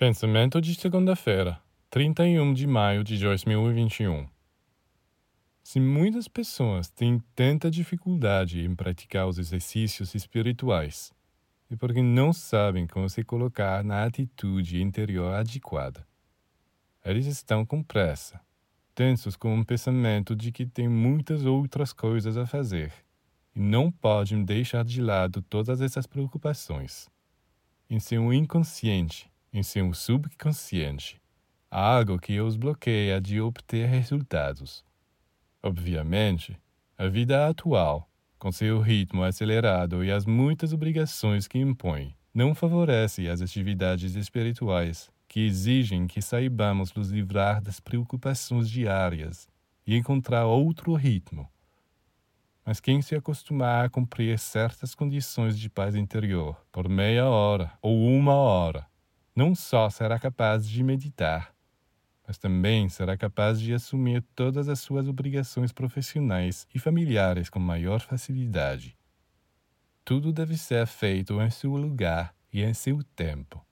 Pensamento de segunda-feira, 31 de maio de 2021. Se muitas pessoas têm tanta dificuldade em praticar os exercícios espirituais, é porque não sabem como se colocar na atitude interior adequada. Eles estão com pressa, tensos com um pensamento de que têm muitas outras coisas a fazer e não podem deixar de lado todas essas preocupações. Em seu inconsciente, em seu subconsciente, algo que os bloqueia de obter resultados. Obviamente, a vida atual, com seu ritmo acelerado e as muitas obrigações que impõe, não favorece as atividades espirituais que exigem que saibamos nos livrar das preocupações diárias e encontrar outro ritmo. Mas quem se acostumar a cumprir certas condições de paz interior por meia hora ou uma hora, não só será capaz de meditar, mas também será capaz de assumir todas as suas obrigações profissionais e familiares com maior facilidade. Tudo deve ser feito em seu lugar e em seu tempo.